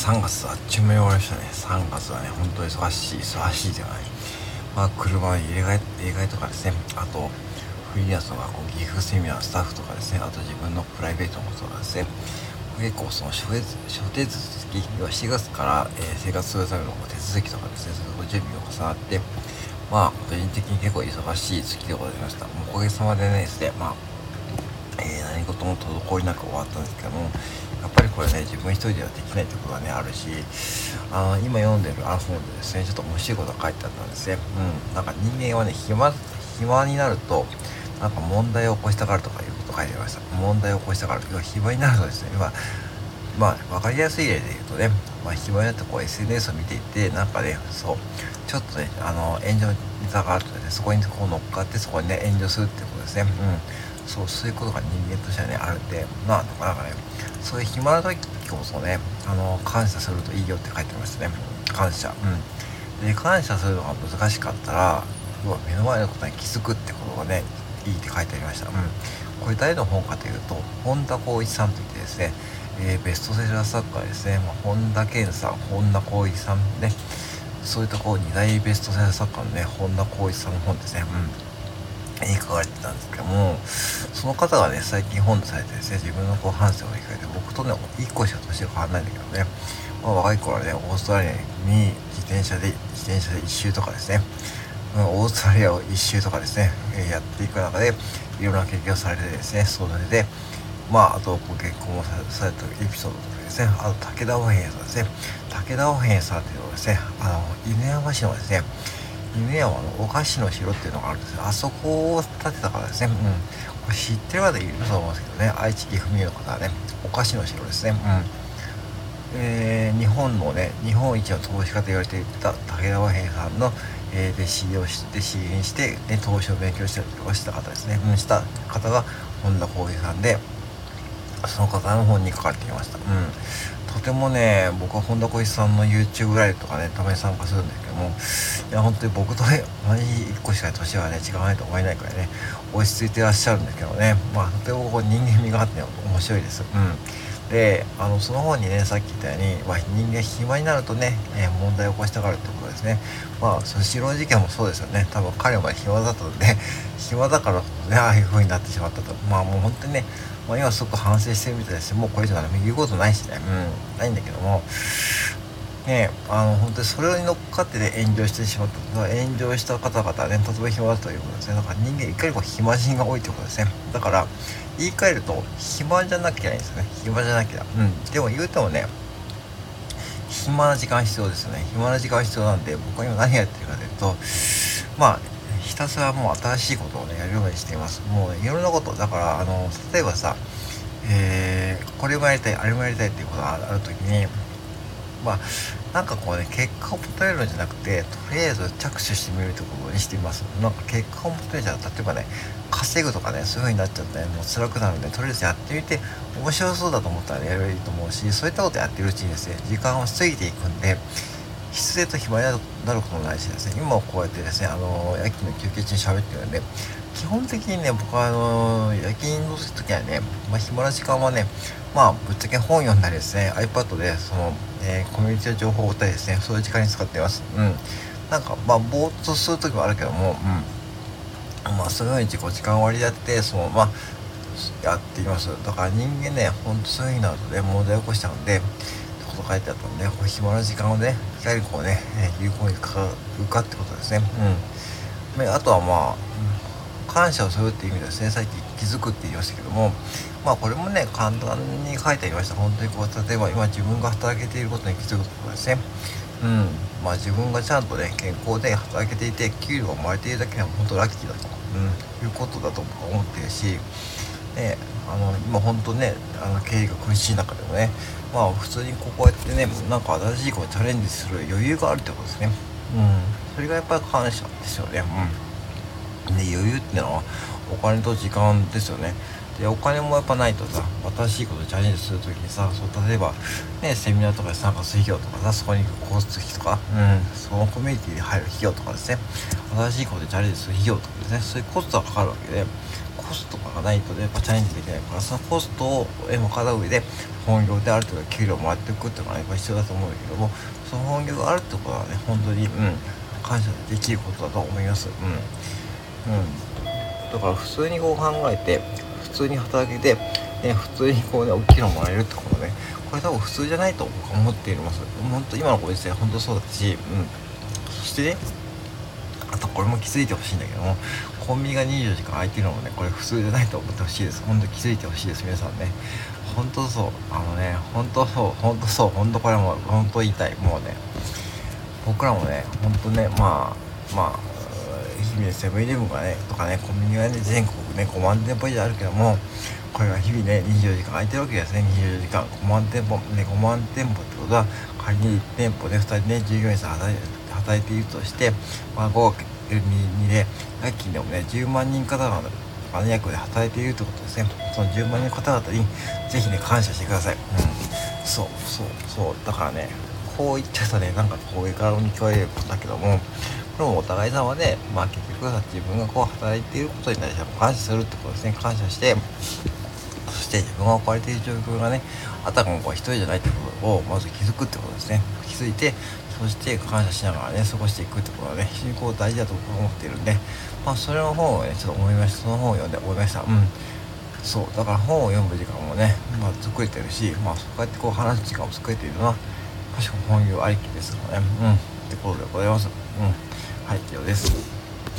3月はあっちゅう間に終わりましたね。3月はね本当に忙しい忙しいじゃない。まあ車の入れ替え入れ替えとかですね。あとフリーランスの学校岐阜セミナースタッフとかですね。あと自分のプライベートのこととかですね。結構その諸手続き要は4月から、えー、生活するための手続きとかですね。その準備が重なってまあ個人的に結構忙しい月でございました。おかげさまでねですねまあ、えー、何事も滞りなく終わったんですけどもやっぱりこれね自分一人ではできないってことがねあるしあ今読んでるあ本でですねちょっと面白いことが書いてあったんですね。うんなんか人間はね暇暇になるとなんか問題を起こしたがるとかいうこと書いてありました。問題を起こしたがる。要は暇になるとですね。今まあ分かりやすい例で言うとね、まあ、暇になってこう SNS を見ていてなんかねそうちょっとねあの炎上ネタがあるとねそこにこう乗っかってそこにね炎上するってことですね。うん。そうそういうことが人間としてはねあるんでまあだからねそういう暇な時こそねあの感謝するといいよって書いてましたね。感謝。うん。で感謝するのが難しかったら要は目の前のことに気づくってことがねいいって書いてありました。うん。これ誰の本かというと本田光一さんといってですねえー、ベストセラー作家ですね、まあ、本田健さん本田光一さんね。そういったこう2大ベストセラー作家のね本田光一さんの本ですね。うん。に書かれてたんですけどもその方がね最近本出されてですね自分のこう半生を振り返って僕とね1個しか年が変わらないんだけどね、まあ、若い頃はねオーストラリアに自転車で自転車で1周とかですねオーストラリアを1周とかですね、やっていく中でいろんな経験をされてですねそれでまあ、あとご結婚をされたエピソードとかですねあと武田和平さんですね。武田和平さんっていうのはですねあの犬山市のですね犬山のお菓子の城っていうのがあるんですよ。あそこを建てたからですね、うん、これ知ってる方いると思うんですけどね。愛知岐阜民の方はねお菓子の城ですね、うん。えー、日本のね日本一の投資家と言われていた武田和平さんの、えー、弟子をして支援して、ね、投資を勉強したりとかした方ですね、うん、した方が本田浩平さんでその方の本に書かれていました。うん。とてもね、僕は本田小石さんの YouTube ライブとかね、たまに参加するんですけども、いや、本当に僕とね、同じ1個しか年はね、違わないと思えないくらいね、落ち着いてらっしゃるんですけどね、まあ、とてもこう人間味があって面白いです。うん。であのその本にねさっき言ったように、まあ、人間暇になるとね、えー、問題を起こしたがるってことですねまあスシロー事件もそうですよね多分彼は暇だったので暇だからねああいう風になってしまったと。まあもう本当にねまあ、今すごく反省してるみたいです。もうこれ以上何も言うことないしね、うん、ないんだけども、ね、あの本当にそれに乗っかってね炎上してしまった。炎上した方々はねとても暇だということですね。だから人間いかにこう暇人が多いということですね。だから言い換えると暇じゃなきゃいいんですよね。暇じゃなきゃ。うん。でも言うてもね暇な時間必要ですよね。暇な時間必要なんで僕は今何やってるかというとまあひたすらもう新しいことをねやるようにしています。もう、いろんなことだからあの例えばさ、えー、これもやりたいあれもやりたいっていうことがある時にまあなんかこうね結果を求めるのじゃなくてとりあえず着手してみるってことにしています。なんか結果を求めちゃう例えばね稼ぐとかねそういう風になっちゃって、ね、もう辛くなるんでとりあえずやってみて面白そうだと思ったらやればいいと思うしそういったことやってるうちにですね時間を過ぎていくんで必然と暇になることもないしですね。今こうやってですねあの夜勤の休憩中に喋ってるんで基本的にね僕はあの夜勤の時はね、まあ、暇な時間はねまあぶっちゃけ本読んだりですね iPad でその、えー、コミュニティの情報を追ったりですねそういう時間に使ってます。うん。なんかまあぼーっとする時もあるけどもうん。まあそういうふうに自己時間割りやってそのまあやっています。だから人間ねほんとそういうふうになるとね問題を起こしちゃうんでと書いてあったんでこう暇な時間をねいかにこうね有効に使うかってことですね。うん。あとはまあ感謝をするっていう意味ですねさっき気づくって言いましたけどもまあこれもね簡単に書いてありました。本当にこう例えば今自分が働けていることに気づくことですね。うん。まあ自分がちゃんとね健康で働けていて給料がもらえているだけでも本当ラッキーだと、うん、いうことだと思ってるしねあの今本当ねあの経営が苦しい中でもねまあ普通にこうやってねなんか新しいことチャレンジする余裕があるってことですね。うん。それがやっぱり感謝ですよね。うん。で余裕っていうのはお金と時間ですよね。でお金もやっぱないとさ新しいことチャレンジする時にさそう例えばねセミナーとかで参加する費用とかさそこに行く交通費とかうん。そのコミュニティに入る費用とかですね。新しいことでチャレンジする費用とかですね。そういうコストがかかるわけでコストとかがないとやっぱチャレンジできないからそのコストをもかった上で本業である程度給料もらっていくっていうのがやっぱ必要だと思うんだけどもその本業があるってことはね本当にうん感謝できることだと思います。うん。うん。だから普通にこう考えて普通に働けて、ね、普通にこうね大きいのもらえるってことねこれ多分普通じゃないと僕は思っています。本当今のご時世本当そうだしうん。そしてねあとこれも気づいてほしいんだけどもコンビニが24時間空いてるのもねこれ普通じゃないと思ってほしいです。本当気づいてほしいです皆さんね。本当そう。あのね本当そう。本当そう。本当これも本当言いたい。もうね僕らもね本当ねまあまあ日々セブンイレブンがねとかねコンビニがね全国ね5万店舗以上あるけどもこれが日々ね24時間空いてるわけですね。24時間。5万店舗ね5万店舗ってことは仮に1店舗で2人ね従業員さん働いて働いているとして、まあ、5 2でラッキーでもね10万人方がマニアックで働いているということですね。その10万人の方々にぜひね感謝してください、うん、そうそうそう。だからねこう言っちゃうとねなんかこういうからに聞こえることだけどもこれもお互い様でまあ結局は自分がこう働いていることに対して感謝するってことですね。感謝してそして自分が置かれている状況がねあたかもこう一人じゃないってことをまず気づくってことですね。気づいてそして感謝しながらね過ごしていくってことはね非常にこう大事だと思っているんでまあそれの本をねちょっと思いました。その本を読んで思いました。うん。そう。だから本を読む時間もね、まあ、作れてるしまあそうやってこう話す時間も作れているのは確か本業ありきですからね。うん。ってことでございます。うん。はい以上です。